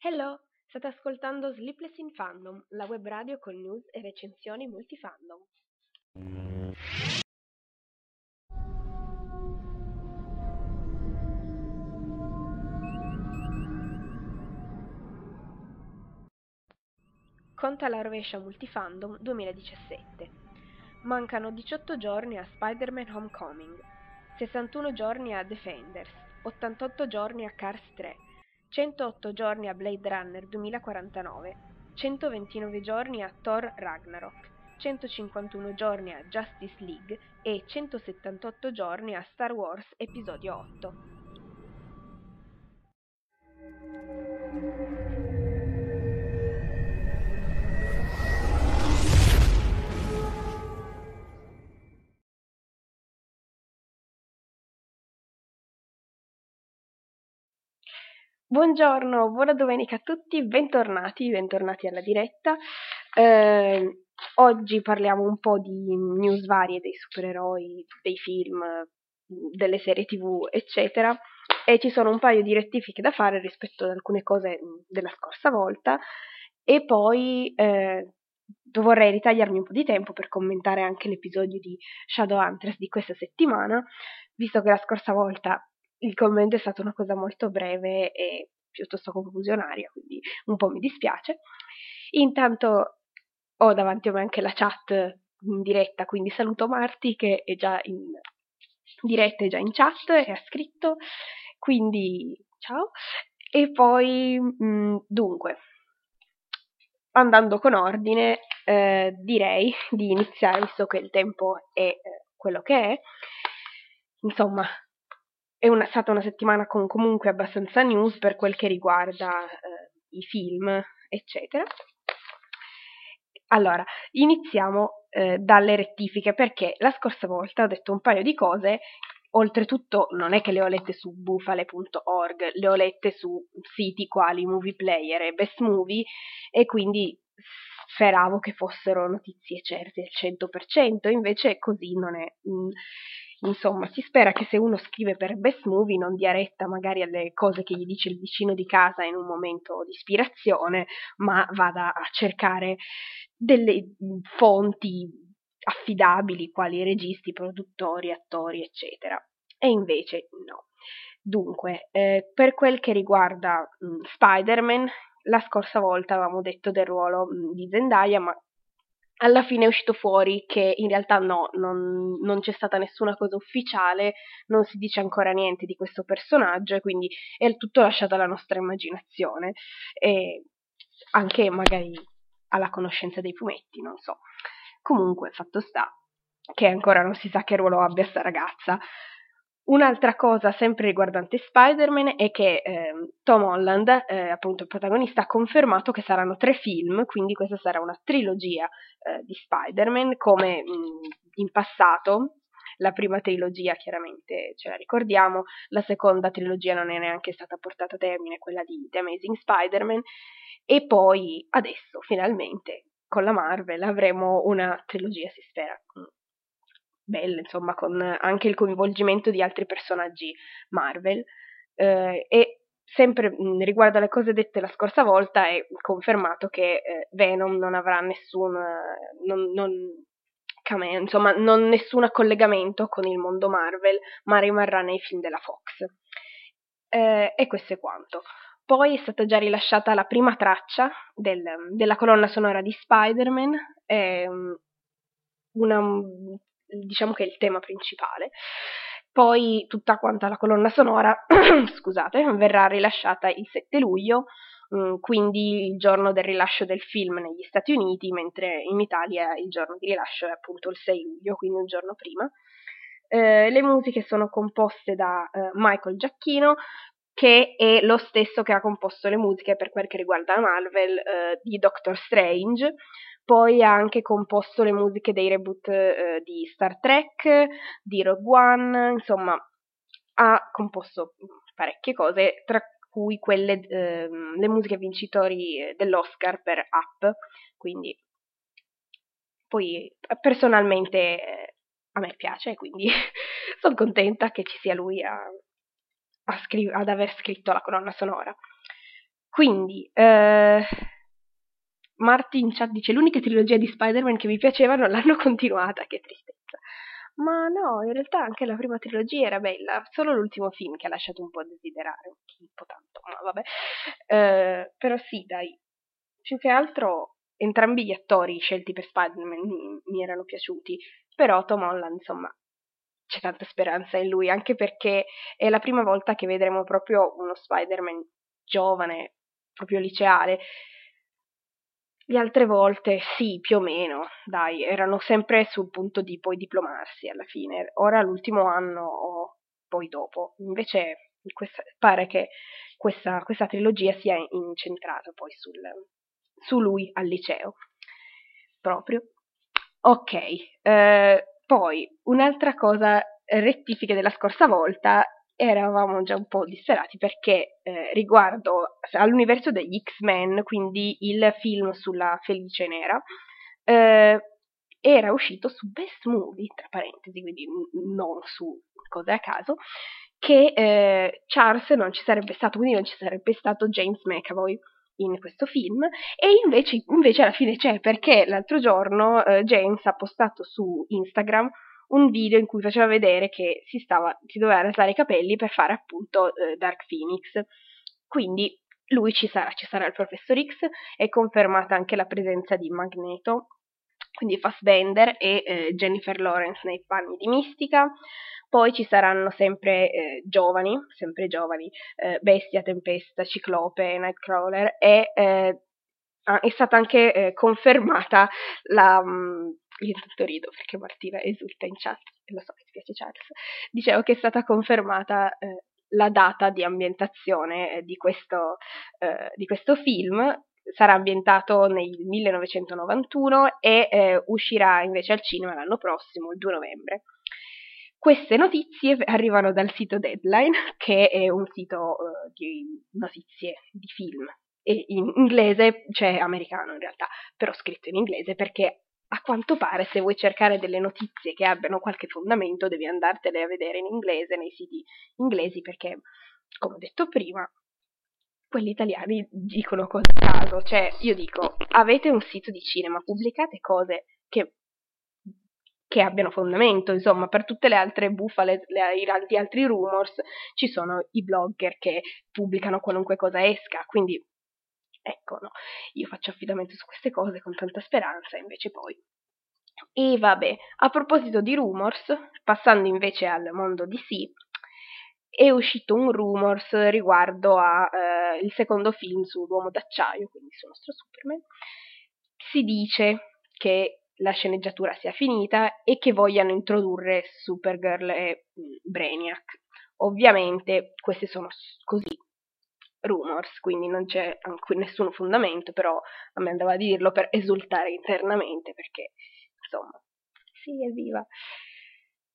Hello, state ascoltando Sleepless in Fandom, la web radio con news e recensioni multifandom. Conta la rovescia multifandom 2017. Mancano 18 giorni a Spider-Man Homecoming, 61 giorni a Defenders, 88 giorni a Cars 3, 108 giorni a Blade Runner 2049, 129 giorni a Thor Ragnarok, 151 giorni a Justice League e 178 giorni a Star Wars Episodio 8. Buongiorno, buona domenica a tutti, bentornati, bentornati alla diretta. Eh, oggi parliamo un po' di news varie dei supereroi, dei film, delle serie tv, eccetera. E ci sono un paio di rettifiche da fare rispetto ad alcune cose della scorsa volta. E poi eh, vorrei ritagliarmi un po' di tempo per commentare anche l'episodio di Shadowhunters di questa settimana, visto che la scorsa volta il commento è stato una cosa molto breve e piuttosto confusionaria, quindi un po' mi dispiace. Intanto ho davanti a me anche la chat in diretta, quindi saluto Marti che è già in diretta, è già in chat e ha scritto, quindi ciao. E poi, mh, dunque, andando con ordine, eh, direi di iniziare, visto che il tempo è eh, quello che è. Insomma, è una, stata una settimana con comunque abbastanza news per quel che riguarda eh, i film, eccetera. Allora, iniziamo eh, dalle rettifiche perché la scorsa volta ho detto un paio di cose, oltretutto non è che le ho lette su bufale.org, le ho lette su siti quali Movie Player e Best Movie e quindi speravo che fossero notizie certe al 100%, invece così non è. Mm, Insomma, si spera che se uno scrive per Best Movie non dia retta magari alle cose che gli dice il vicino di casa in un momento di ispirazione, ma vada a cercare delle fonti affidabili quali registi, produttori, attori, eccetera. E invece no. Dunque, eh, per quel che riguarda mh, Spider-Man, la scorsa volta avevamo detto del ruolo mh, di Zendaya, ma alla fine è uscito fuori che in realtà no, non, non, c'è stata nessuna cosa ufficiale, non si dice ancora niente di questo personaggio e quindi è tutto lasciato alla nostra immaginazione e anche magari alla conoscenza dei fumetti, non so. Comunque, fatto sta che ancora non si sa che ruolo abbia sta ragazza. Un'altra cosa sempre riguardante Spider-Man è che eh, Tom Holland, eh, appunto il protagonista, ha confermato che saranno tre film, quindi questa sarà una trilogia eh, di Spider-Man, come mh, in passato. La prima trilogia chiaramente ce la ricordiamo, la seconda trilogia non è neanche stata portata a termine, quella di The Amazing Spider-Man, e poi adesso finalmente con la Marvel avremo una trilogia, si spera, belle, insomma, con anche il coinvolgimento di altri personaggi Marvel. Eh, e sempre mh, riguardo alle cose dette la scorsa volta è confermato che eh, Venom non avrà nessun, non, non, cameo, insomma, non nessun collegamento con il mondo Marvel, ma rimarrà nei film della Fox. Eh, e questo è quanto. Poi è stata già rilasciata la prima traccia del, della colonna sonora di Spider-Man, una diciamo che è il tema principale. Poi tutta quanta la colonna sonora, scusate, verrà rilasciata il 7 luglio, mm, quindi il giorno del rilascio del film negli Stati Uniti, mentre in Italia il giorno di rilascio è appunto il 6 luglio, quindi un giorno prima. Eh, le musiche sono composte da eh, Michael Giacchino, che è lo stesso che ha composto le musiche per quel che riguarda Marvel eh, di Doctor Strange, poi ha anche composto le musiche dei reboot eh, di Star Trek, di Rogue One, insomma ha composto parecchie cose, tra cui quelle, eh, le musiche vincitori dell'Oscar per Up, quindi poi personalmente eh, a me piace, quindi sono contenta che ci sia lui a, a scri- ad aver scritto la colonna sonora. Quindi, eh, Martin chat dice l'unica trilogia di Spider-Man che mi piaceva non l'hanno continuata, che tristezza. Ma no, in realtà anche la prima trilogia era bella, solo l'ultimo film che ha lasciato un po' a desiderare, un po' tanto, ma vabbè. Eh, però sì, dai, più che altro entrambi gli attori scelti per Spider-Man mi, mi erano piaciuti, però Tom Holland, insomma, c'è tanta speranza in lui, anche perché è la prima volta che vedremo proprio uno Spider-Man giovane, proprio liceale. Le altre volte, sì, più o meno, dai, erano sempre sul punto di poi diplomarsi alla fine. Ora l'ultimo anno o poi dopo. Invece questa, pare che questa, questa, trilogia sia incentrata poi sul, su lui al liceo. Proprio. Ok, eh, poi un'altra cosa rettifica della scorsa volta eravamo già un po' disperati perché eh, riguardo all'universo degli X-Men, quindi il film sulla Felice Nera, eh, era uscito su Best Movie, tra parentesi, quindi non su cose a caso, che eh, Charles non ci sarebbe stato, quindi non ci sarebbe stato James McAvoy in questo film. E invece, invece alla fine c'è perché l'altro giorno eh, James ha postato su Instagram un video in cui faceva vedere che si, stava, si doveva rasare i capelli per fare appunto eh, Dark Phoenix. Quindi lui ci sarà, ci sarà il professor X, è confermata anche la presenza di Magneto, quindi Fassbender e eh, Jennifer Lawrence nei panni di Mistica. Poi ci saranno sempre eh, giovani, sempre giovani, eh, Bestia, Tempesta, Ciclope, Nightcrawler e eh, è stata anche eh, confermata la, mm, io intanto rido perché Martina esulta in chat, e lo so che ti piace Charles, dicevo che è stata confermata eh, la data di ambientazione eh, di, questo, eh, di, questo, film, sarà ambientato nel 1991 e eh, uscirà invece al cinema l'anno prossimo, il 2 novembre. Queste notizie arrivano dal sito Deadline, che è un sito uh, di notizie di film. In inglese, cioè americano in realtà, però scritto in inglese perché a quanto pare se vuoi cercare delle notizie che abbiano qualche fondamento devi andartele a vedere in inglese nei siti inglesi perché, come ho detto prima, quelli italiani dicono cose a caso. Cioè, io dico, avete un sito di cinema, pubblicate cose che, che abbiano fondamento, insomma, per tutte le altre bufale, le, gli altri rumors, ci sono i blogger che pubblicano qualunque cosa esca, quindi Ecco, no, io faccio affidamento su queste cose con tanta speranza, invece poi. E vabbè, a proposito di rumors, passando invece al mondo DC, è uscito un rumors riguardo al eh, secondo film sull'uomo d'acciaio, quindi sul nostro Superman. Si dice che la sceneggiatura sia finita e che vogliano introdurre Supergirl e mm, Brainiac. Ovviamente queste sono così rumors, quindi non c'è nessun fondamento, però a me andava a dirlo per esultare internamente, perché insomma, sì, evviva.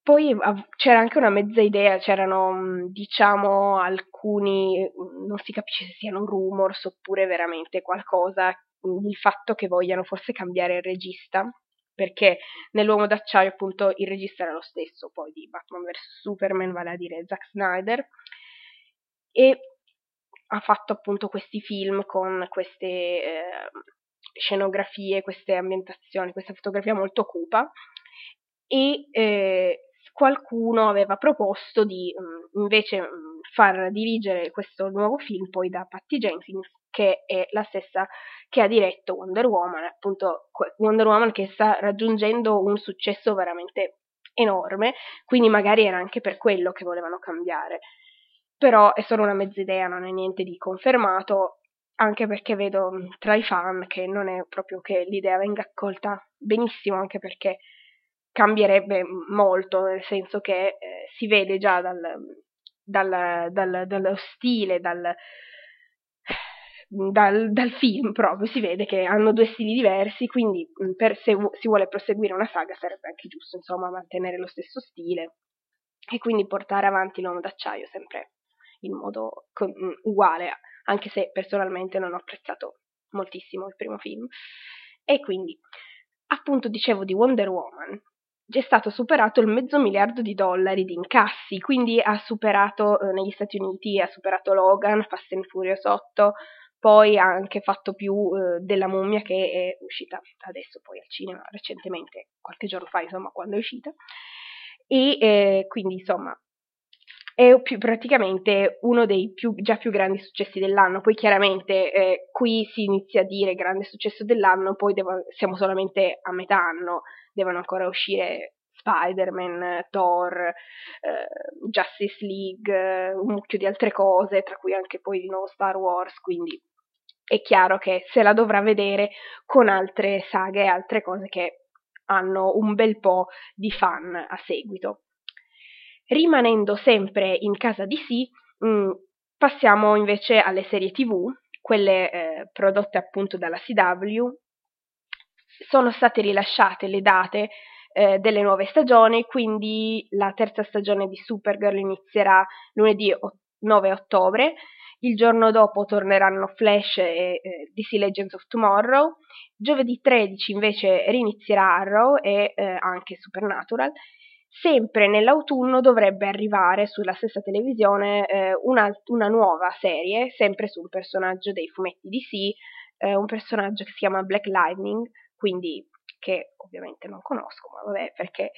Poi c'era anche una mezza idea, c'erano diciamo alcuni, non si capisce se siano rumors oppure veramente qualcosa, il fatto che vogliano forse cambiare il regista, perché nell'Uomo d'Acciaio appunto il regista era lo stesso poi di Batman vs Superman, vale a dire Zack Snyder, e ha fatto appunto questi film con queste eh, scenografie, queste ambientazioni, questa fotografia molto cupa e eh, qualcuno aveva proposto di mh, mm, invece mh, mm, far dirigere questo nuovo film poi da Patty Jenkins che è la stessa che ha diretto Wonder Woman, appunto Wonder Woman che sta raggiungendo un successo veramente enorme, quindi magari era anche per quello che volevano cambiare però è solo una mezza idea, non è niente di confermato, anche perché vedo mm, tra i fan che non è proprio che l'idea venga accolta benissimo, anche perché cambierebbe molto, nel senso che eh, si vede già dal, dal, dal, dallo stile, dal, dal, dal, film proprio, si vede che hanno due stili diversi, quindi mm, per, se si vuole proseguire una saga sarebbe anche giusto, insomma, mantenere lo stesso stile e quindi portare avanti l'uomo d'acciaio sempre in modo con, mm, uguale, anche se personalmente non ho apprezzato moltissimo il primo film. E quindi, appunto, dicevo di Wonder Woman. è stato superato il mezzo miliardo di dollari di incassi, quindi ha superato eh, negli Stati Uniti, ha superato Logan, Fast and Furious 8, poi ha anche fatto più eh, della mummia che è uscita adesso poi al cinema recentemente, qualche giorno fa insomma quando è uscita, e eh, quindi insomma è più, praticamente uno dei più, già più grandi successi dell'anno. Poi chiaramente eh, qui si inizia a dire grande successo dell'anno, poi devo, siamo solamente a metà anno, devono ancora uscire Spider-Man, Thor, eh, Justice League, un mucchio di altre cose, tra cui anche poi di nuovo Star Wars, quindi è chiaro che se la dovrà vedere con altre saghe e altre cose che hanno un bel po' di fan a seguito. Rimanendo sempre in casa di mh, passiamo invece alle serie tv, quelle eh, prodotte appunto dalla CW. Sono state rilasciate le date eh, delle nuove stagioni, quindi la terza stagione di Supergirl inizierà lunedì 9 ottobre, il giorno dopo torneranno Flash e eh, DC Legends of Tomorrow, giovedì 13 invece rinizierà Arrow e eh, anche Supernatural sempre nell'autunno dovrebbe arrivare sulla stessa televisione eh, una, una, nuova serie, sempre su un personaggio dei fumetti DC, eh, un personaggio che si chiama Black Lightning, quindi che ovviamente non conosco, ma vabbè, perché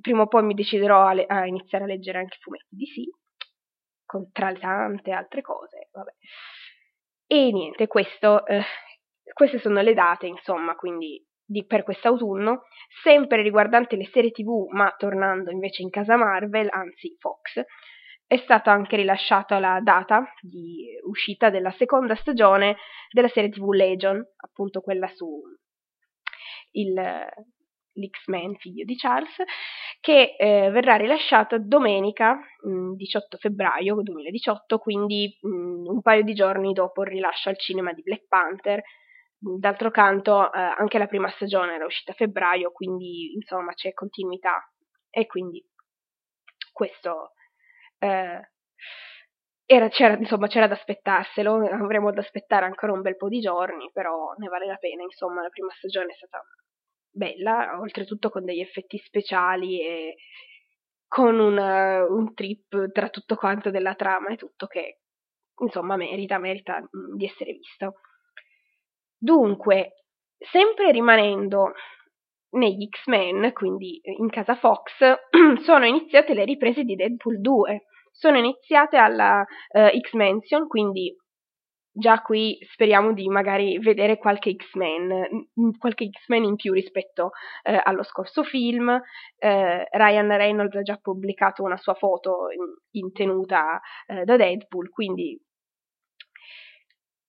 prima o poi mi deciderò a, le- a iniziare a leggere anche i fumetti DC, con, tra le tante altre cose, vabbè. E niente, questo, eh, queste sono le date, insomma, quindi di, per quest'autunno, sempre riguardante le serie tv, ma tornando invece in casa Marvel, anzi Fox, è stata anche rilasciata la data di uscita della seconda stagione della serie tv Legion, appunto quella su il, l'X-Men, figlio di Charles, che eh, verrà rilasciata domenica mh, 18 febbraio 2018, quindi mh, un paio di giorni dopo il rilascio al cinema di Black Panther D'altro canto, eh, anche la prima stagione era uscita a febbraio, quindi insomma c'è continuità e quindi questo eh, era, c'era, insomma, c'era da aspettarselo, avremo da aspettare ancora un bel po' di giorni, però ne vale la pena, insomma, la prima stagione è stata bella, oltretutto con degli effetti speciali e con un, uh, un trip tra tutto quanto della trama e tutto che, insomma, merita, merita di essere visto. Dunque, sempre rimanendo negli X-Men, quindi in casa Fox, sono iniziate le riprese di Deadpool 2. Sono iniziate alla uh, X-Mention, quindi già qui speriamo di magari vedere qualche X-Men, qualche X-Men in più rispetto eh, allo scorso film. Eh, Ryan Reynolds ha già pubblicato una sua foto in, in tenuta eh, da Deadpool, quindi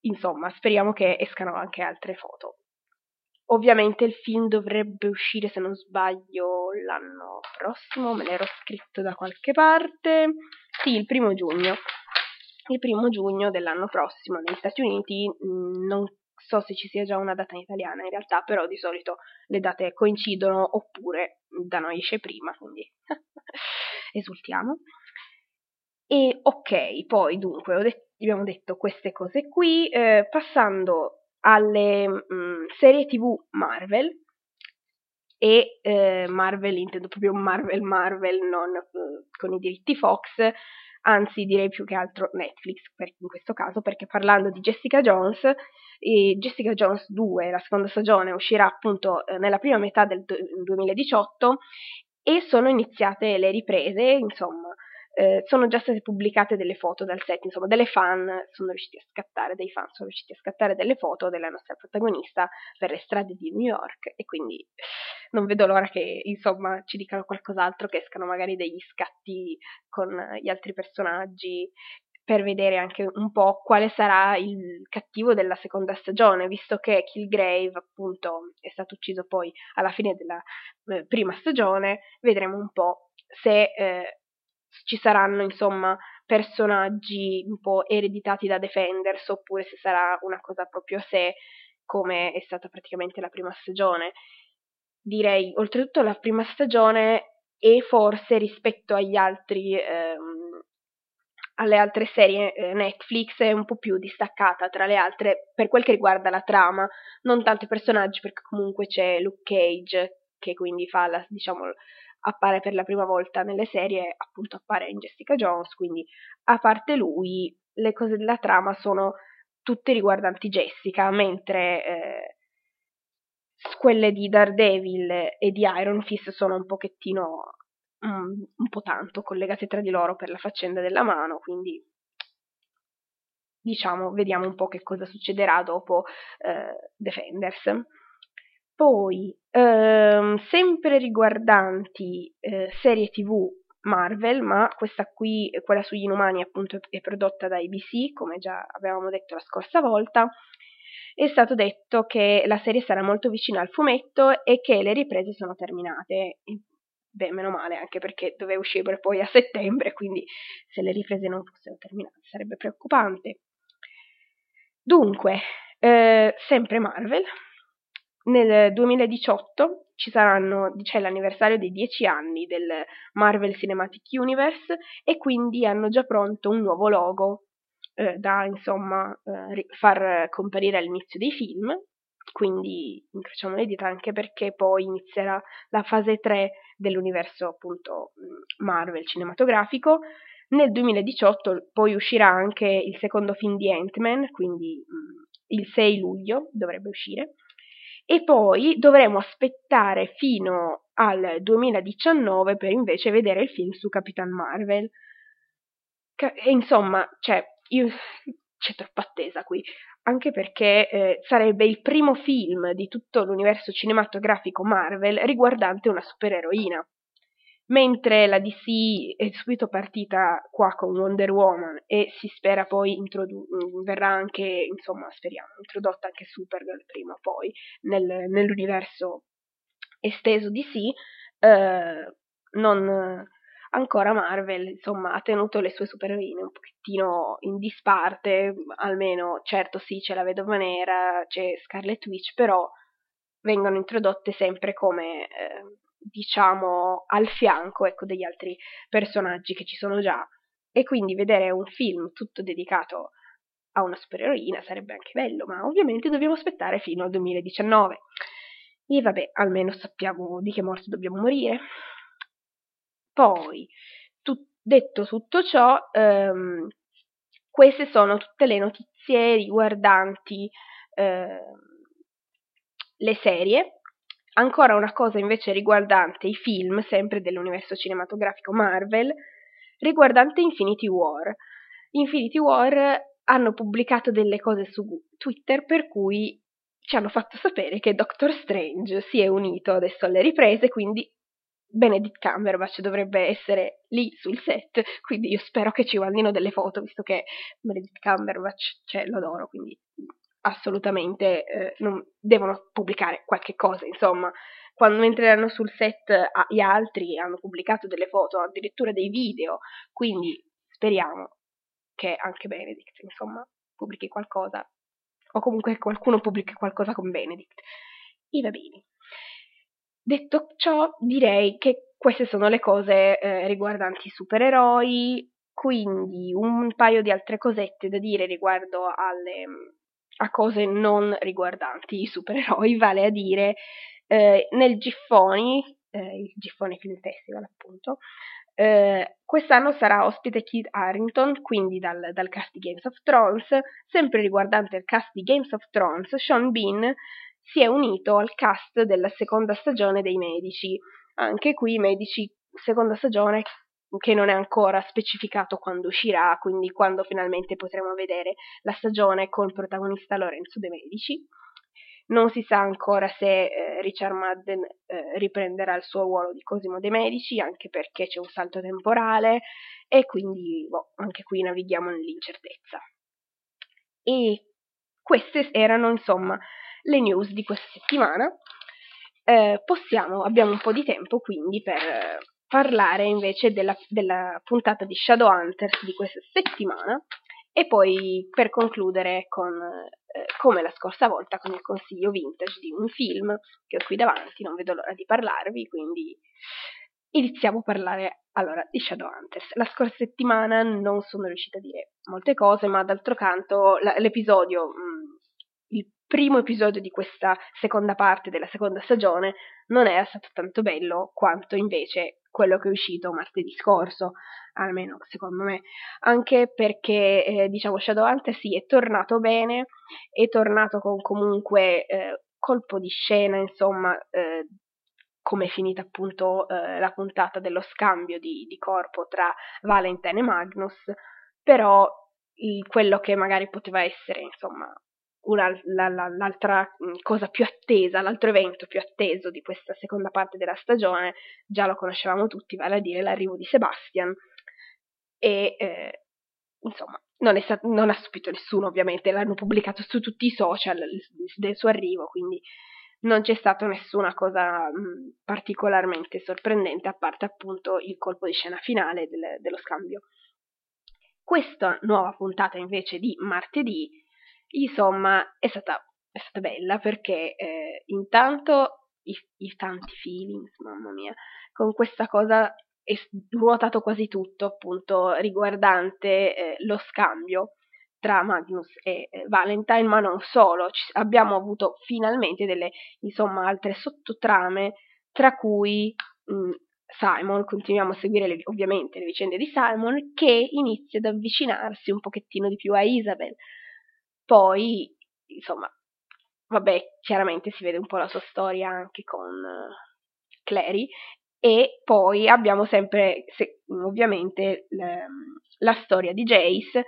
Insomma, speriamo che escano anche altre foto. Ovviamente il film dovrebbe uscire, se non sbaglio, l'anno prossimo, me l'ero scritto da qualche parte. Sì, il primo giugno. Il primo giugno dell'anno prossimo negli Stati Uniti, mm, non so se ci sia già una data in italiana in realtà, però di solito le date coincidono oppure da noi esce prima, quindi esultiamo. E ok, poi dunque ho detto abbiamo detto queste cose qui, eh, passando alle mh, mm, serie tv Marvel, e eh, Marvel intendo proprio Marvel Marvel, non eh, con i diritti Fox, anzi direi più che altro Netflix per, in questo caso, perché parlando di Jessica Jones, Jessica Jones 2, la seconda stagione, uscirà appunto eh, nella prima metà del 2018 e sono iniziate le riprese, insomma, eh, sono già state pubblicate delle foto dal set, insomma, delle fan sono riusciti a scattare, dei fan sono riusciti a scattare delle foto della nostra protagonista per le strade di New York e quindi non vedo l'ora che, insomma, ci dicano qualcos'altro, che escano magari degli scatti con gli altri personaggi per vedere anche un po' quale sarà il cattivo della seconda stagione, visto che Killgrave appunto è stato ucciso poi alla fine della eh, prima stagione, vedremo un po' se eh, ci saranno insomma personaggi un po' ereditati da Defenders oppure se sarà una cosa proprio a sé come è stata praticamente la prima stagione. Direi oltretutto la prima stagione e forse rispetto agli altri ehm, alle altre serie eh, Netflix è un po' più distaccata tra le altre per quel che riguarda la trama, non tanto i personaggi perché comunque c'è Luke Cage che quindi fa la, diciamo, appare per la prima volta nelle serie, appunto appare in Jessica Jones, quindi a parte lui le cose della trama sono tutte riguardanti Jessica, mentre eh, quelle di Daredevil e di Iron Fist sono un pochettino um, un po' tanto collegate tra di loro per la faccenda della mano, quindi diciamo vediamo un po' che cosa succederà dopo eh, Defenders. Poi, ehm, sempre riguardanti eh, serie tv Marvel, ma questa qui, quella sugli inumani, appunto, è prodotta da ABC, come già avevamo detto la scorsa volta. È stato detto che la serie sarà molto vicina al fumetto e che le riprese sono terminate. Beh, meno male, anche perché doveva uscire poi a settembre, quindi se le riprese non fossero terminate sarebbe preoccupante. Dunque, eh, sempre Marvel, nel 2018 ci saranno, c'è l'anniversario dei 10 anni del Marvel Cinematic Universe e quindi hanno già pronto un nuovo logo eh, da insomma eh, far comparire all'inizio dei film. Quindi incrociamo le dita anche perché poi inizierà la fase 3 dell'universo appunto Marvel cinematografico. Nel 2018 poi uscirà anche il secondo film di Ant-Man, quindi mh, il 6 luglio dovrebbe uscire e poi dovremo aspettare fino al 2019 per invece vedere il film su Capitan Marvel. E insomma, cioè, io, c'è troppa attesa qui, anche perché eh, sarebbe il primo film di tutto l'universo cinematografico Marvel riguardante una supereroina mentre la DC è subito partita qua con Wonder Woman e si spera poi introdu- verrà anche, insomma, speriamo, introdotta anche Supergirl prima o poi nel, nell'universo esteso DC, eh, non, ancora Marvel, insomma, ha tenuto le sue supereroine un pochettino in disparte, almeno, certo sì, c'è la Vedova Nera, c'è Scarlet Witch, però vengono introdotte sempre come... Eh, diciamo, al fianco ecco, degli altri personaggi che ci sono già. E quindi vedere un film tutto dedicato a una supereroina sarebbe anche bello, ma ovviamente dobbiamo aspettare fino al 2019. E vabbè, almeno sappiamo di che morte dobbiamo morire. Poi, tu, detto tutto ciò, ehm, queste sono tutte le notizie riguardanti eh, le serie Ancora una cosa invece riguardante i film, sempre dell'universo cinematografico Marvel, riguardante Infinity War. Infinity War hanno pubblicato delle cose su Twitter per cui ci hanno fatto sapere che Doctor Strange si è unito adesso alle riprese, quindi Benedict Cumberbatch dovrebbe essere lì sul set, quindi io spero che ci mandino delle foto, visto che Benedict Cumberbatch, cioè, lo adoro, quindi assolutamente eh, non, devono pubblicare qualche cosa, insomma. Quando mentre erano sul set ah, gli altri hanno pubblicato delle foto, addirittura dei video, quindi speriamo che anche Benedict, insomma, pubblichi qualcosa, o comunque qualcuno pubblichi qualcosa con Benedict. Va bene. Detto ciò, direi che queste sono le cose eh, riguardanti i supereroi, quindi un paio di altre cosette da dire riguardo alle, a cose non riguardanti i supereroi, vale a dire eh, nel Giffoni, eh, il Giffoni Film Festival appunto, eh, quest'anno sarà ospite Kid Harrington, quindi dal, dal, cast di Games of Thrones, sempre riguardante il cast di Games of Thrones, Sean Bean si è unito al cast della seconda stagione dei Medici, anche qui Medici seconda stagione che non è ancora specificato quando uscirà, quindi quando finalmente potremo vedere la stagione col protagonista Lorenzo De Medici. Non si sa ancora se eh, Richard Madden eh, riprenderà il suo ruolo di Cosimo De Medici, anche perché c'è un salto temporale e quindi boh, anche qui navighiamo nell'incertezza. E queste erano insomma le news di questa settimana. Eh, possiamo, abbiamo un po' di tempo quindi per parlare invece della, della puntata di Shadowhunters di questa settimana e poi per concludere con, eh, come la scorsa volta, con il consiglio vintage di un film che ho qui davanti, non vedo l'ora di parlarvi, quindi iniziamo a parlare allora di Shadowhunters. La scorsa settimana non sono riuscita a dire molte cose, ma d'altro canto la, l'episodio, mh, mm, primo episodio di questa seconda parte della seconda stagione non era stato tanto bello quanto invece quello che è uscito martedì scorso, almeno secondo me, anche perché eh, diciamo Shadowhunter sì è tornato bene, è tornato con comunque eh, colpo di scena, insomma, eh, come è finita appunto eh, la puntata dello scambio di, di corpo tra Valentine e Magnus, però quello che magari poteva essere, insomma, una, la, la, l'altra mm, cosa più attesa, l'altro evento più atteso di questa seconda parte della stagione, già lo conoscevamo tutti, vale a dire l'arrivo di Sebastian. E eh, insomma, non, è stato, non ha stupito nessuno, ovviamente, l'hanno pubblicato su tutti i social del suo arrivo, quindi non c'è stata nessuna cosa mh, mm, particolarmente sorprendente, a parte appunto il colpo di scena finale del, dello scambio. Questa nuova puntata invece di martedì Insomma, è stata, è stata bella perché eh, intanto i, i, tanti feelings, mamma mia, con questa cosa è ruotato quasi tutto, appunto, riguardante eh, lo scambio tra Magnus e eh, Valentine, ma non solo, Ci, abbiamo avuto finalmente delle, insomma, altre sottotrame, tra cui mh, mm, Simon, continuiamo a seguire le, ovviamente le vicende di Simon, che inizia ad avvicinarsi un pochettino di più a Isabel, poi, insomma, vabbè, chiaramente si vede un po' la sua storia anche con uh, Clary. E poi abbiamo sempre, se, ovviamente, le, la storia di Jace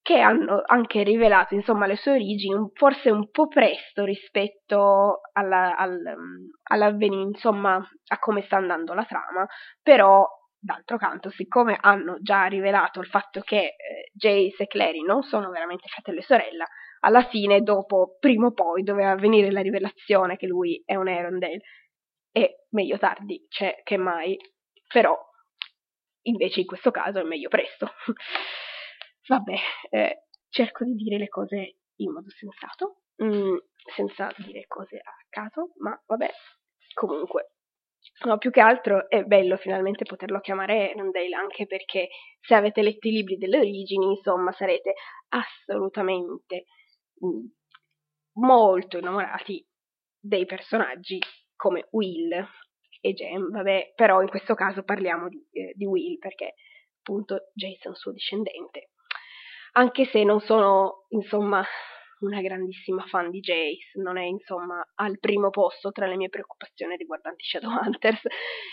che hanno anche rivelato insomma le sue origini forse un po' presto rispetto alla, al, all'avvenire insomma a come sta andando la trama. Però D'altro canto, siccome hanno già rivelato il fatto che eh, Jace e Clary non sono veramente fratello e sorella, alla fine, dopo, prima o poi, doveva avvenire la rivelazione che lui è un Arendelle. E meglio tardi c'è che mai, però invece in questo caso è meglio presto. Vabbè, eh, cerco di dire le cose in modo sensato, mm, senza dire cose a caso, ma vabbè, comunque No, più che altro è bello finalmente poterlo chiamare Arendelle, anche perché se avete letto i libri delle origini, insomma, sarete assolutamente mm, molto innamorati dei personaggi come Will e Jem, vabbè, però in questo caso parliamo di, eh, di Will perché appunto Jason suo discendente. Anche se non sono, insomma, una grandissima fan di Jace, non è insomma al primo posto tra le mie preoccupazioni riguardanti Shadowhunters,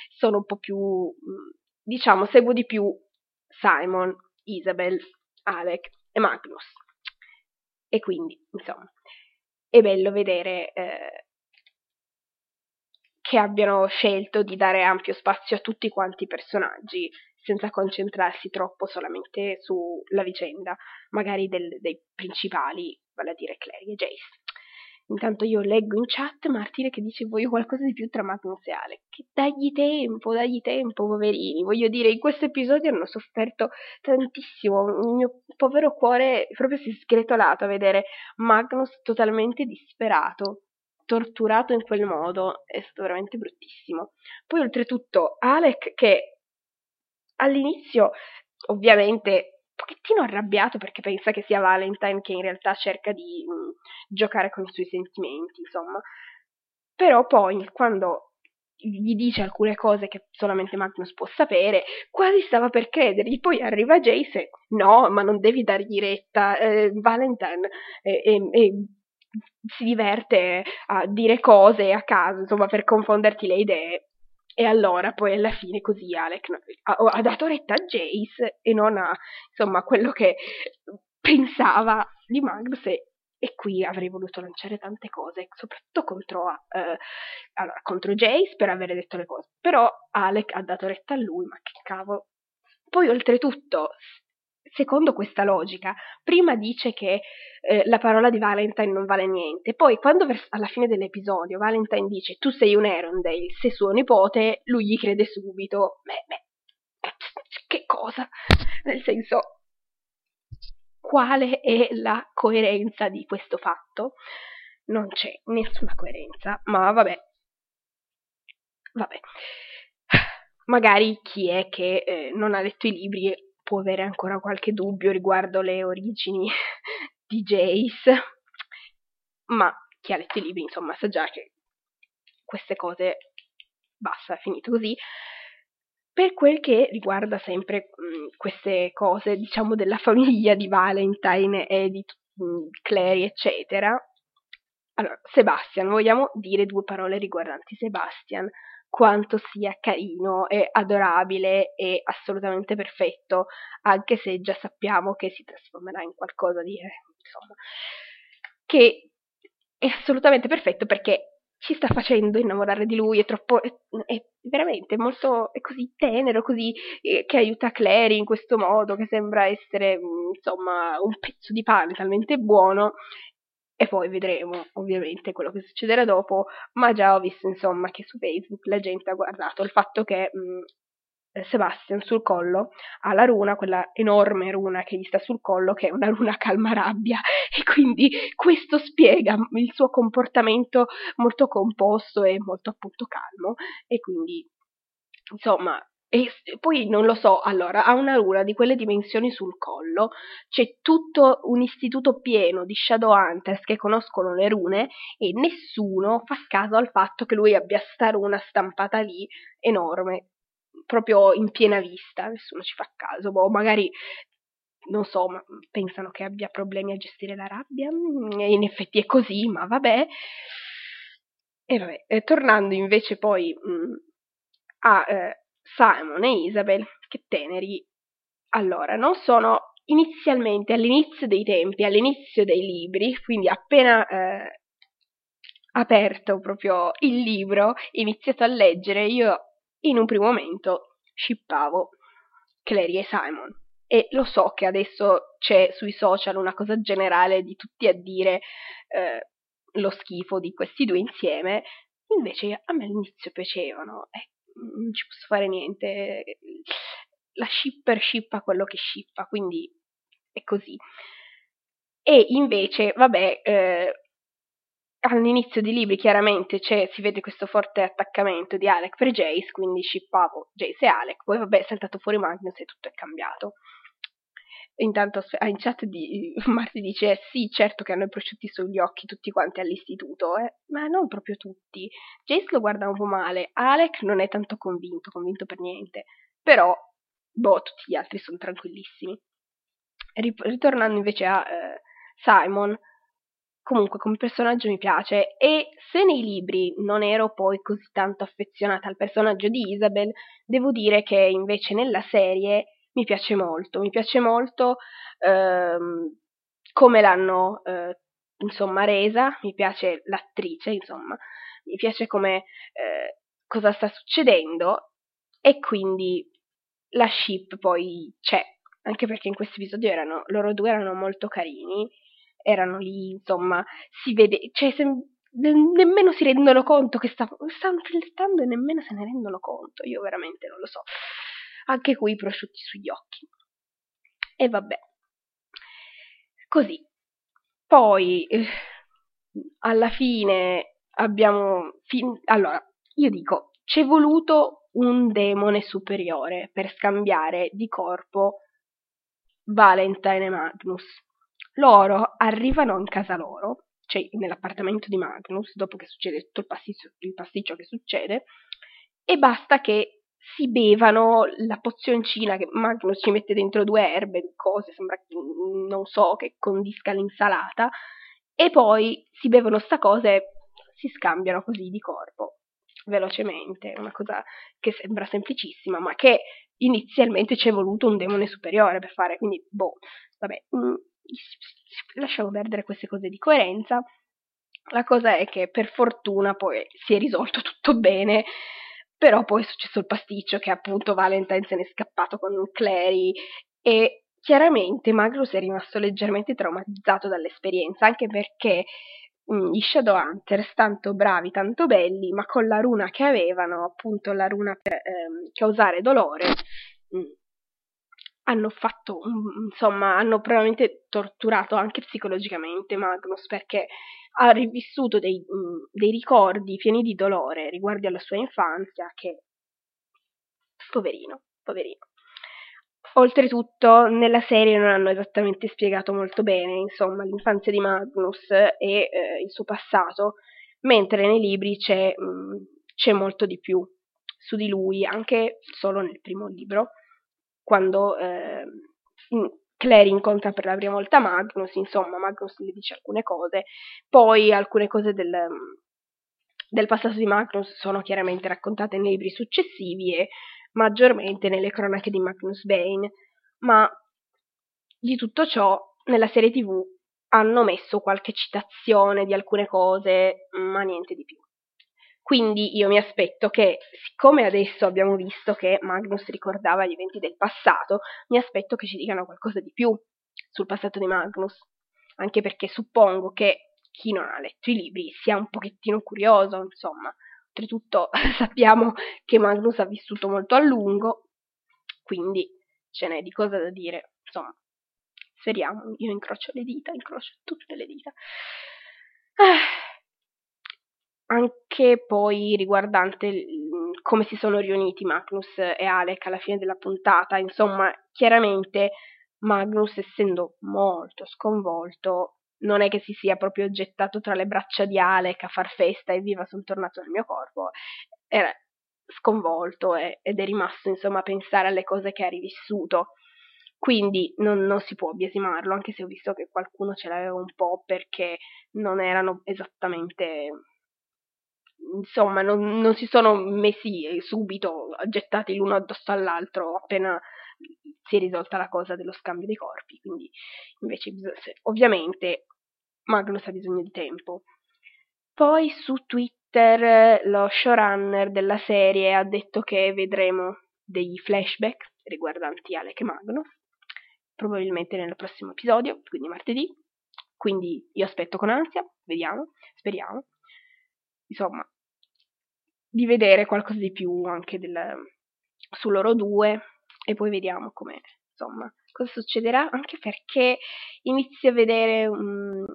sono un po' più, mm, diciamo, seguo di più Simon, Isabel, Alec e Magnus. E quindi, insomma, è bello vedere eh, che abbiano scelto di dare ampio spazio a tutti quanti i personaggi, senza concentrarsi troppo solamente sulla vicenda, magari del, dei principali, vale a dire Clary e Jace. Intanto io leggo in chat Martire che dice voglio qualcosa di più tra Magnus e Alec. Che dagli tempo, dagli tempo, poverini. Voglio dire, in questo episodio hanno sofferto tantissimo. Il mio povero cuore proprio si è sgretolato a vedere Magnus totalmente disperato, torturato in quel modo. È stato veramente bruttissimo. Poi oltretutto Alec che all'inizio ovviamente pochettino arrabbiato perché pensa che sia Valentine che in realtà cerca di mh, mm, giocare con i suoi sentimenti, insomma. Però poi quando gli dice alcune cose che solamente Magnus può sapere, quasi stava per credergli, poi arriva Jace e no, ma non devi dargli retta, eh, Valentine e, e, e si diverte a dire cose a caso, insomma, per confonderti le idee. E allora poi alla fine così Alec ha, ha dato retta a Jace e non a insomma quello che pensava di Magnus e, e qui avrei voluto lanciare tante cose, soprattutto contro, eh, allora, contro Jace per aver detto le cose, però Alec ha dato retta a lui, ma che cavolo. Poi oltretutto secondo questa logica, prima dice che eh, la parola di Valentine non vale niente, poi quando vers- alla fine dell'episodio Valentine dice tu sei un Arendelle, sei suo nipote, lui gli crede subito. Beh, beh, che cosa? Nel senso, quale è la coerenza di questo fatto? Non c'è nessuna coerenza, ma vabbè. Vabbè. Magari chi è che eh, non ha letto i libri può avere ancora qualche dubbio riguardo le origini di Jace, ma chi ha letto i libri, insomma, sa già che queste cose basta, è finito così. Per quel che riguarda sempre mh, queste cose, diciamo, della famiglia di Valentine e di mh, Clary, eccetera, allora, Sebastian, vogliamo dire due parole riguardanti Sebastian, quanto sia carino e adorabile e assolutamente perfetto, anche se già sappiamo che si trasformerà in qualcosa di, eh, insomma, che è assolutamente perfetto perché ci sta facendo innamorare di lui, è troppo, è, è veramente molto, è così tenero, così, eh, che aiuta Clary in questo modo, che sembra essere, mm, insomma, un pezzo di pane talmente buono, e poi vedremo ovviamente quello che succederà dopo, ma già ho visto insomma che su Facebook la gente ha guardato il fatto che mh, mm, Sebastian sul collo ha la runa, quella enorme runa che gli sta sul collo, che è una runa calma rabbia, e quindi questo spiega il suo comportamento molto composto e molto appunto calmo, e quindi insomma e poi non lo so, allora, ha una runa di quelle dimensioni sul collo, c'è tutto un istituto pieno di Shadow Hunters che conoscono le rune e nessuno fa caso al fatto che lui abbia sta runa stampata lì enorme, proprio in piena vista, nessuno ci fa caso, boh, magari non so, ma pensano che abbia problemi a gestire la rabbia, e in effetti è così, ma vabbè. E vabbè, tornando invece poi mh, a eh, Simon e Isabel, che teneri. Allora, non sono inizialmente, all'inizio dei tempi, all'inizio dei libri, quindi appena eh, aperto proprio il libro, iniziato a leggere, io in un primo momento shippavo Clary e Simon. E lo so che adesso c'è sui social una cosa generale di tutti a dire eh, lo schifo di questi due insieme, invece a me all'inizio piacevano. Eh, non ci posso fare niente. La shipper shippa quello che shippa, quindi è così. E invece, vabbè, eh, all'inizio dei libri chiaramente si vede questo forte attaccamento di Alec per Jace, quindi shippavo Jace e Alec, poi vabbè è saltato fuori Magnus e tutto è cambiato. Intanto in chat di Marti dice sì, certo che hanno i prosciutti sugli occhi tutti quanti all'istituto, eh, ma non proprio tutti. Jace lo guarda un po' male, Alec non è tanto convinto, convinto per niente, però, boh, tutti gli altri sono tranquillissimi. Ritornando invece a eh, Simon, comunque come personaggio mi piace e se nei libri non ero poi così tanto affezionata al personaggio di Isabel, devo dire che invece nella serie mi piace molto, mi piace molto ehm, come l'hanno eh, insomma resa, mi piace l'attrice, insomma, mi piace come eh, cosa sta succedendo e quindi la ship poi c'è, anche perché in questo episodio erano, loro due erano molto carini, erano lì, insomma, si vede, cioè se, nemmeno si rendono conto che sta, stanno flirtando e nemmeno se ne rendono conto, io veramente non lo so anche qui prosciutti sugli occhi. E vabbè. Così. Poi, eh, alla fine abbiamo... Fin- allora, io dico, c'è voluto un demone superiore per scambiare di corpo Valentine e Magnus. Loro arrivano in casa loro, cioè nell'appartamento di Magnus, dopo che succede tutto il pasticcio, il pasticcio che succede, e basta che si bevano la pozioncina che Magnus ci mette dentro due erbe, cose, sembra non so, che condisca l'insalata, e poi si bevono sta cosa e si scambiano così di corpo velocemente, una cosa che sembra semplicissima, ma che inizialmente ci è voluto un demone superiore per fare, quindi boh, vabbè, mm, lasciamo perdere queste cose di coerenza. La cosa è che per fortuna poi si è risolto tutto bene però poi è successo il pasticcio che appunto Valentine se n'è scappato con Clary e chiaramente Magnus è rimasto leggermente traumatizzato dall'esperienza, anche perché mh, mm, gli Shadowhunters, tanto bravi, tanto belli, ma con la runa che avevano, appunto la runa per ehm, causare dolore, mh, mm, hanno fatto, insomma, hanno probabilmente torturato anche psicologicamente Magnus perché ha rivissuto dei, mh, dei ricordi pieni di dolore riguardo alla sua infanzia che poverino, poverino. Oltretutto, nella serie non hanno esattamente spiegato molto bene, insomma, l'infanzia di Magnus e eh, il suo passato, mentre nei libri c'è, mh, mm, c'è molto di più su di lui, anche solo nel primo libro, quando eh, Clary incontra per la prima volta Magnus, insomma, Magnus le dice alcune cose, poi alcune cose del, del passato di Magnus sono chiaramente raccontate nei libri successivi e maggiormente nelle cronache di Magnus Bane, ma di tutto ciò nella serie tv hanno messo qualche citazione di alcune cose, ma niente di più. Quindi io mi aspetto che, siccome adesso abbiamo visto che Magnus ricordava gli eventi del passato, mi aspetto che ci dicano qualcosa di più sul passato di Magnus, anche perché suppongo che chi non ha letto i libri sia un pochettino curioso, insomma, Oltretutto sappiamo che Magnus ha vissuto molto a lungo, quindi ce n'è di cosa da dire. Insomma, speriamo, io incrocio le dita, incrocio tutte le dita. Ah. Anche poi riguardante come si sono riuniti Magnus e Alec alla fine della puntata, insomma, chiaramente Magnus, essendo molto sconvolto, non è che si sia proprio gettato tra le braccia di Alec a far festa e viva sono tornato nel mio corpo, era sconvolto e, ed è rimasto insomma a pensare alle cose che ha rivissuto. Quindi non, non, si può biasimarlo, anche se ho visto che qualcuno ce l'aveva un po' perché non erano esattamente insomma, non, non, si sono messi subito gettati l'uno addosso all'altro appena si è risolta la cosa dello scambio dei corpi. Quindi, invece, ovviamente, Magnus ha bisogno di tempo. Poi su Twitter lo showrunner della serie ha detto che vedremo dei flashback riguardanti Alec e Magnus, probabilmente nel prossimo episodio, quindi martedì. Quindi io aspetto con ansia, vediamo, speriamo. Insomma, di vedere qualcosa di più anche del, su loro due e poi vediamo come, insomma, cosa succederà, anche perché inizio a vedere um,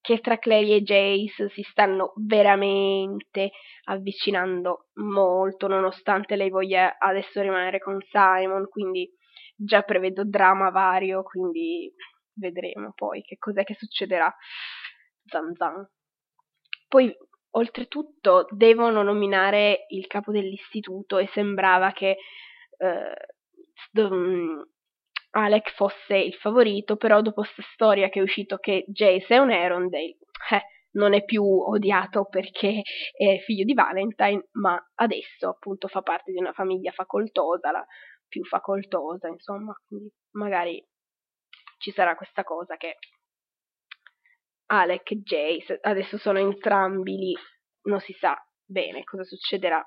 che tra Clary e Jace si stanno veramente avvicinando molto, nonostante lei voglia adesso rimanere con Simon, quindi già prevedo drama vario, quindi vedremo poi che cos'è che succederà. Zan zan. Poi, oltretutto, devono nominare il capo dell'istituto e sembrava che eh, Alec fosse il favorito, però dopo questa storia che è uscito che Jace è un Arondale, eh, non è più odiato perché è figlio di Valentine, ma adesso appunto fa parte di una famiglia facoltosa, la più facoltosa, insomma, quindi magari ci sarà questa cosa che Alec e Jace adesso sono entrambi lì, non si sa bene cosa succederà,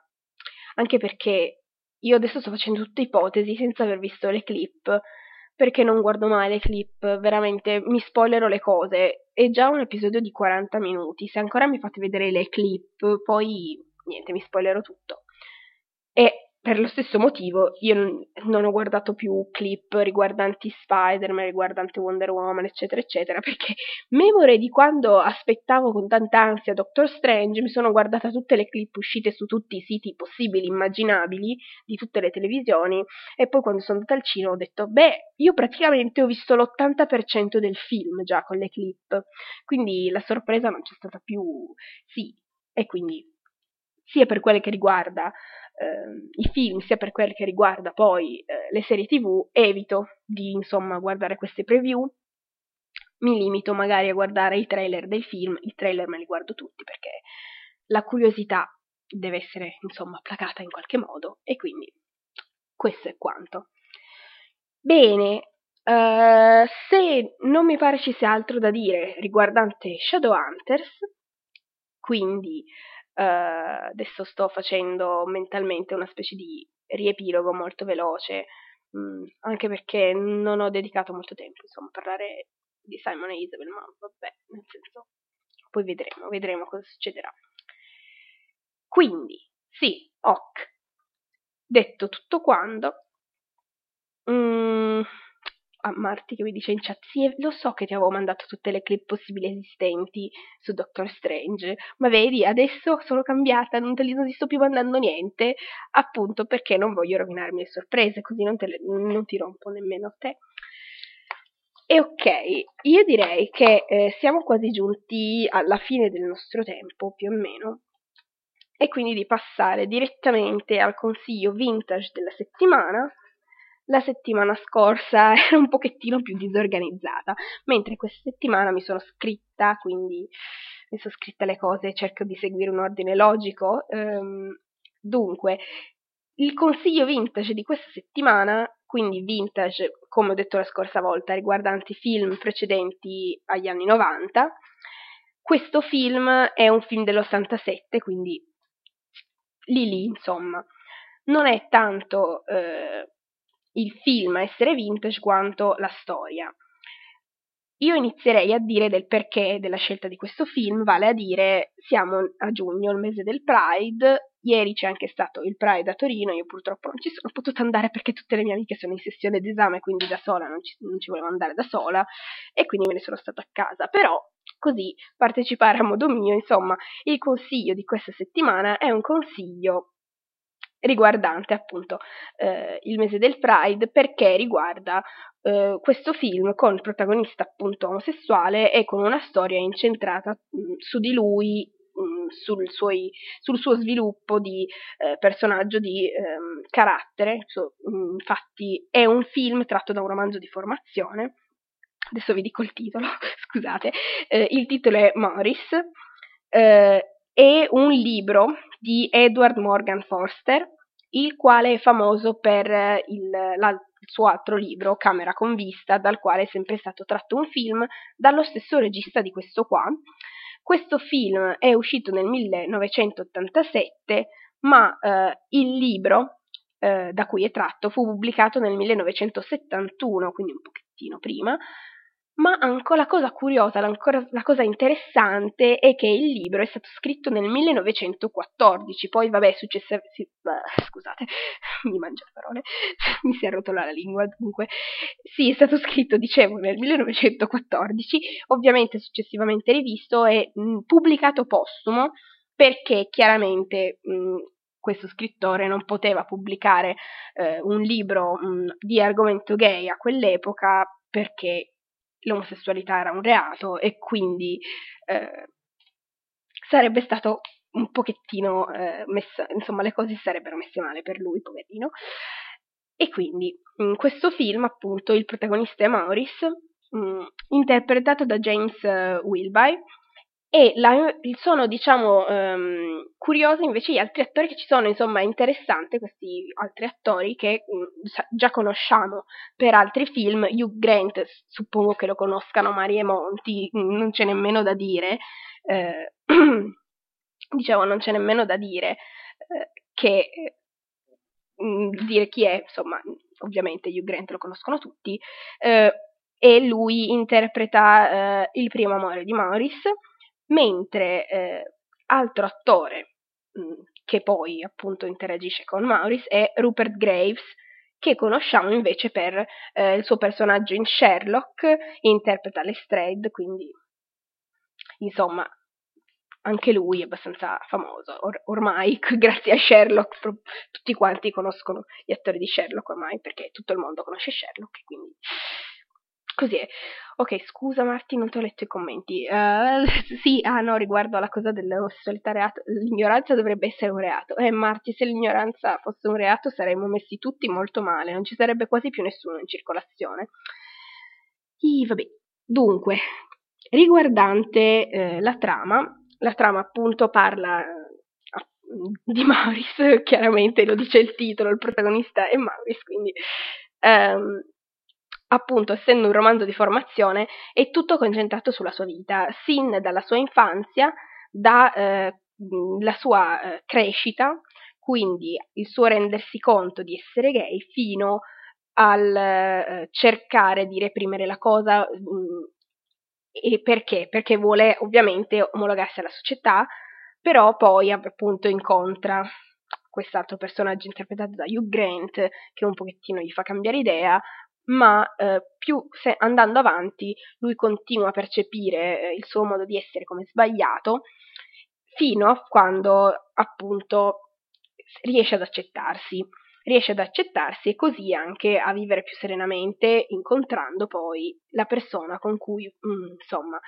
anche perché io adesso sto facendo tutte ipotesi senza aver visto le clip, perché non guardo mai le clip, veramente mi spoilerò le cose. È già un episodio di 40 minuti, se ancora mi fate vedere le clip, poi niente, mi spoilerò tutto. E per lo stesso motivo io non ho guardato più clip riguardanti Spider-Man, riguardanti Wonder Woman, eccetera, eccetera, perché memore di quando aspettavo con tanta ansia Doctor Strange, mi sono guardata tutte le clip uscite su tutti i siti possibili, immaginabili, di tutte le televisioni, e poi quando sono andata al cinema ho detto, beh, io praticamente ho visto l'80% del film già con le clip, quindi la sorpresa non c'è stata più, sì, e quindi sia per quelle che riguarda i film sia per quel che riguarda poi eh, le serie tv, evito di insomma guardare queste preview, mi limito magari a guardare i trailer dei film, i trailer me li guardo tutti perché la curiosità deve essere insomma placata in qualche modo e quindi questo è quanto. Bene, uh, se non mi pare ci sia altro da dire riguardante Shadowhunters, quindi Uh, adesso sto facendo mentalmente una specie di riepilogo molto veloce, mh, mm, anche perché non ho dedicato molto tempo, insomma, a parlare di Simon e Isabel, ma vabbè, nel senso, poi vedremo, vedremo cosa succederà. Quindi, sì, ok, detto tutto quanto, mh, mm, a Marti che mi dice in chat, sì, lo so che ti avevo mandato tutte le clip possibili esistenti su Doctor Strange, ma vedi, adesso sono cambiata, non te non ti sto più mandando niente, appunto perché non voglio rovinarmi le sorprese, così non, le, non ti rompo nemmeno te. E ok, io direi che eh, siamo quasi giunti alla fine del nostro tempo, più o meno, e quindi di passare direttamente al consiglio vintage della settimana, la settimana scorsa ero un pochettino più disorganizzata, mentre questa settimana mi sono scritta, quindi mi sono scritta le cose cerco di seguire un ordine logico. Um, dunque, il consiglio vintage di questa settimana, quindi vintage, come ho detto la scorsa volta, riguardanti film precedenti agli anni 90. Questo film è un film dell'87, quindi lì lì, insomma. Non è tanto eh, il film essere vintage quanto la storia. Io inizierei a dire del perché della scelta di questo film, vale a dire siamo a giugno, il mese del Pride, ieri c'è anche stato il Pride a Torino, io purtroppo non ci sono potuta andare perché tutte le mie amiche sono in sessione d'esame, quindi da sola non ci, non ci volevo andare da sola e quindi me ne sono stata a casa, però così partecipare a modo mio, insomma, il consiglio di questa settimana è un consiglio riguardante appunto eh, il mese del Pride perché riguarda eh, questo film con il protagonista appunto omosessuale e con una storia incentrata mh, mm, su di lui mh, mm, sul, suoi, sul, suo sviluppo di eh, personaggio di ehm, carattere so, mh, mm, infatti è un film tratto da un romanzo di formazione. Adesso vi dico il titolo scusate. Eh, il titolo è Morris. Eh, è un libro di Edward Morgan Forster, il quale è famoso per eh, il, la, il suo altro libro, Camera con vista, dal quale è sempre stato tratto un film dallo stesso regista di questo qua. Questo film è uscito nel 1987, ma eh, il libro eh, da cui è tratto fu pubblicato nel 1971, quindi un pochettino prima, ma anche la cosa curiosa, la cosa interessante è che il libro è stato scritto nel 1914, poi vabbè, successe, sì, scusate, mi mangio le parole, mi si è arrotola la lingua, dunque, sì, è stato scritto, dicevo, nel 1914, ovviamente successivamente rivisto e mh, pubblicato postumo, perché chiaramente mh, questo scrittore non poteva pubblicare eh, un libro mh, di argomento gay a quell'epoca perché l'omosessualità era un reato e quindi eh, sarebbe stato un pochettino eh, messa, insomma le cose sarebbero messe male per lui, poverino. E quindi in questo film, appunto, il protagonista è Maurice, mh, mm, interpretato da James uh, Wilby, e la, sono, diciamo, um, curiosi invece gli altri attori che ci sono, insomma, è interessante questi altri attori che um, già conosciamo per altri film. Hugh Grant, suppongo che lo conoscano Marie Monti, mm, non c'è nemmeno da dire. Eh, dicevo, non c'è nemmeno da dire eh, che mh, dire chi è, insomma, ovviamente Hugh Grant lo conoscono tutti. Eh, e lui interpreta eh, il primo amore di Maurice mentre eh, altro attore mm, che poi appunto interagisce con Maurice è Rupert Graves, che conosciamo invece per eh, il suo personaggio in Sherlock, interpreta Lestrade, quindi insomma anche lui è abbastanza famoso. Or- ormai, grazie a Sherlock, pro- tutti quanti conoscono gli attori di Sherlock ormai perché tutto il mondo conosce Sherlock, quindi Così è. Ok, scusa Marti, non ti ho letto i commenti. Uh, sì, ah no, riguardo alla cosa dell'omosessualità reato, l'ignoranza dovrebbe essere un reato. Eh Marti, se l'ignoranza fosse un reato saremmo messi tutti molto male, non ci sarebbe quasi più nessuno in circolazione. I, vabbè, dunque, riguardante eh, la trama, la trama appunto parla eh, di Maurice, chiaramente lo dice il titolo, il protagonista è Maurice, quindi... Um, appunto essendo un romanzo di formazione, è tutto concentrato sulla sua vita, sin dalla sua infanzia, dalla eh, sua eh, crescita, quindi il suo rendersi conto di essere gay, fino al eh, cercare di reprimere la cosa. Mh, perché? Perché vuole ovviamente omologarsi alla società, però poi appunto incontra quest'altro personaggio interpretato da Hugh Grant che un pochettino gli fa cambiare idea, ma eh, più se, andando avanti lui continua a percepire eh, il suo modo di essere come sbagliato, fino a quando appunto riesce ad accettarsi riesce ad accettarsi e così anche a vivere più serenamente, incontrando poi la persona con cui, mm, insomma,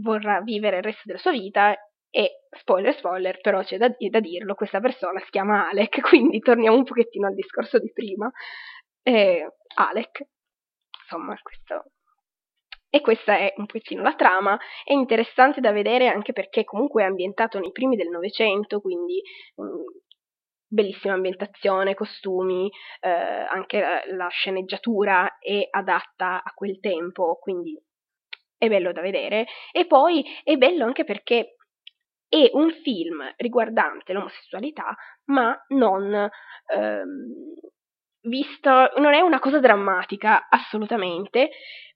vorrà vivere il resto della sua vita e, spoiler spoiler, però c'è da, da, dirlo, questa persona si chiama Alec, quindi torniamo un pochettino al discorso di prima. Eh, Alec, insomma, questo... E questa è un pochettino la trama, è interessante da vedere anche perché comunque è ambientato nei primi del Novecento, quindi mm, bellissima ambientazione, costumi, eh, anche la, la sceneggiatura è adatta a quel tempo, quindi è bello da vedere. E poi è bello anche perché è un film riguardante l'omosessualità, ma non ehm, visto, non è una cosa drammatica assolutamente,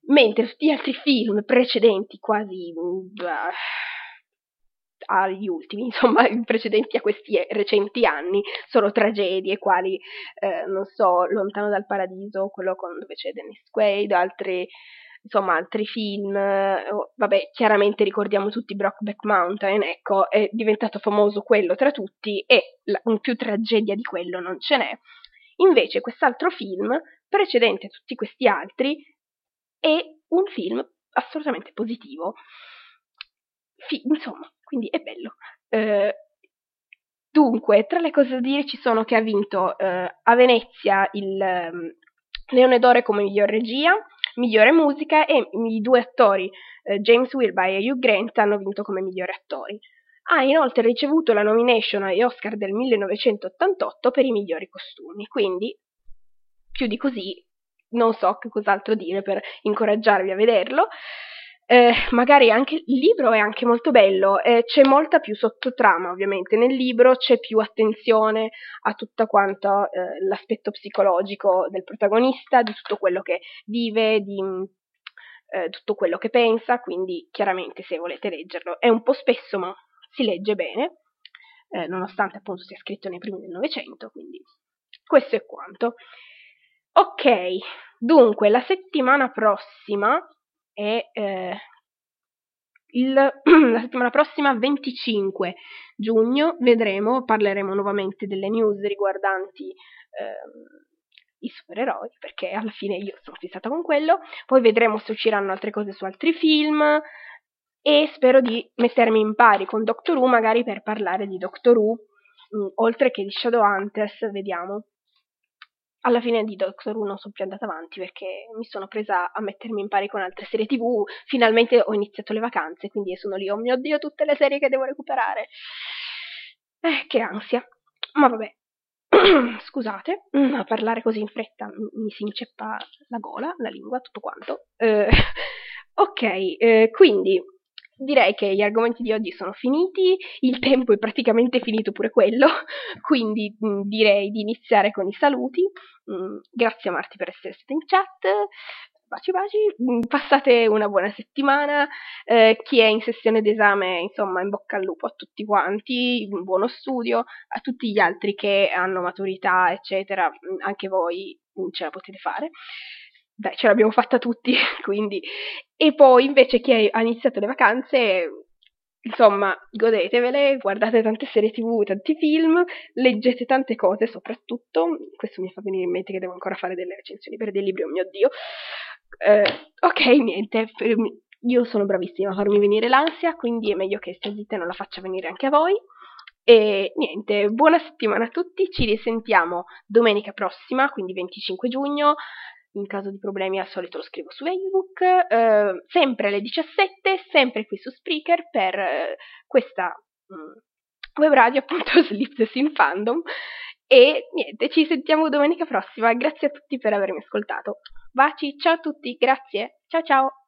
mentre tutti gli altri film precedenti, quasi uh, agli ultimi, insomma, precedenti a questi recenti anni, sono tragedie, quali, eh, non so, Lontano dal Paradiso, quello con, dove c'è Dennis Quaid, altri, insomma, altri film, oh, vabbè, chiaramente ricordiamo tutti Brockback Mountain, ecco, è diventato famoso quello tra tutti e la, più tragedia di quello non ce n'è. Invece quest'altro film, precedente a tutti questi altri, è un film assolutamente positivo. Fi- insomma, quindi è bello. Eh, dunque, tra le cose da dire ci sono che ha vinto eh, a Venezia il um, Leone d'Oro come miglior regia, migliore musica e i due attori, eh, James Wilby e Hugh Grant, hanno vinto come migliori attori. Ha inoltre ricevuto la nomination agli Oscar del 1988 per i migliori costumi, quindi più di così non so che cos'altro dire per incoraggiarvi a vederlo. Eh, magari anche il libro è anche molto bello, eh, c'è molta più sottotrama ovviamente nel libro, c'è più attenzione a tutto quanto eh, l'aspetto psicologico del protagonista, di tutto quello che vive, di eh, tutto quello che pensa, quindi chiaramente se volete leggerlo è un po' spesso ma si legge bene, eh, nonostante appunto sia scritto nei primi del Novecento, quindi questo è quanto. Ok, dunque la settimana prossima e eh, il, la settimana prossima, 25 giugno, vedremo, parleremo nuovamente delle news riguardanti eh, i supereroi, perché alla fine io sono fissata con quello, poi vedremo se usciranno altre cose su altri film e spero di mettermi in pari con Doctor Who magari per parlare di Doctor Who, mh, mm, oltre che di Shadowhunters, vediamo alla fine di Doctor Who non sono più andata avanti perché mi sono presa a mettermi in pari con altre serie tv, finalmente ho iniziato le vacanze, quindi sono lì, oh mio Dio, tutte le serie che devo recuperare. Eh, che ansia. Ma vabbè, scusate, a parlare così in fretta mi si inceppa la gola, la lingua, tutto quanto. Eh, ok, eh, quindi direi che gli argomenti di oggi sono finiti, il tempo è praticamente finito pure quello, quindi mh, mm, direi di iniziare con i saluti. Mh, mm, grazie a Marti per essere stata in chat. Baci baci, mm, passate una buona settimana, eh, chi è in sessione d'esame, insomma, in bocca al lupo a tutti quanti, buono studio, a tutti gli altri che hanno maturità, eccetera, anche voi ce la potete fare dai, ce l'abbiamo fatta tutti, quindi. E poi invece chi ha iniziato le vacanze, insomma, godetevele, guardate tante serie tv, tanti film, leggete tante cose soprattutto. Questo mi fa venire in mente che devo ancora fare delle recensioni per dei libri, oh mio Dio. Eh, ok, niente, io sono bravissima a farmi venire l'ansia, quindi è meglio che stia zitta e non la faccia venire anche a voi. E niente, buona settimana a tutti, ci risentiamo domenica prossima, quindi 25 giugno in caso di problemi al solito lo scrivo su Facebook, eh, sempre alle 17, sempre qui su Spreaker per eh, questa mh, mm, web radio appunto Sleepless in Fandom e niente, ci sentiamo domenica prossima, grazie a tutti per avermi ascoltato. Baci, ciao a tutti, grazie, ciao ciao!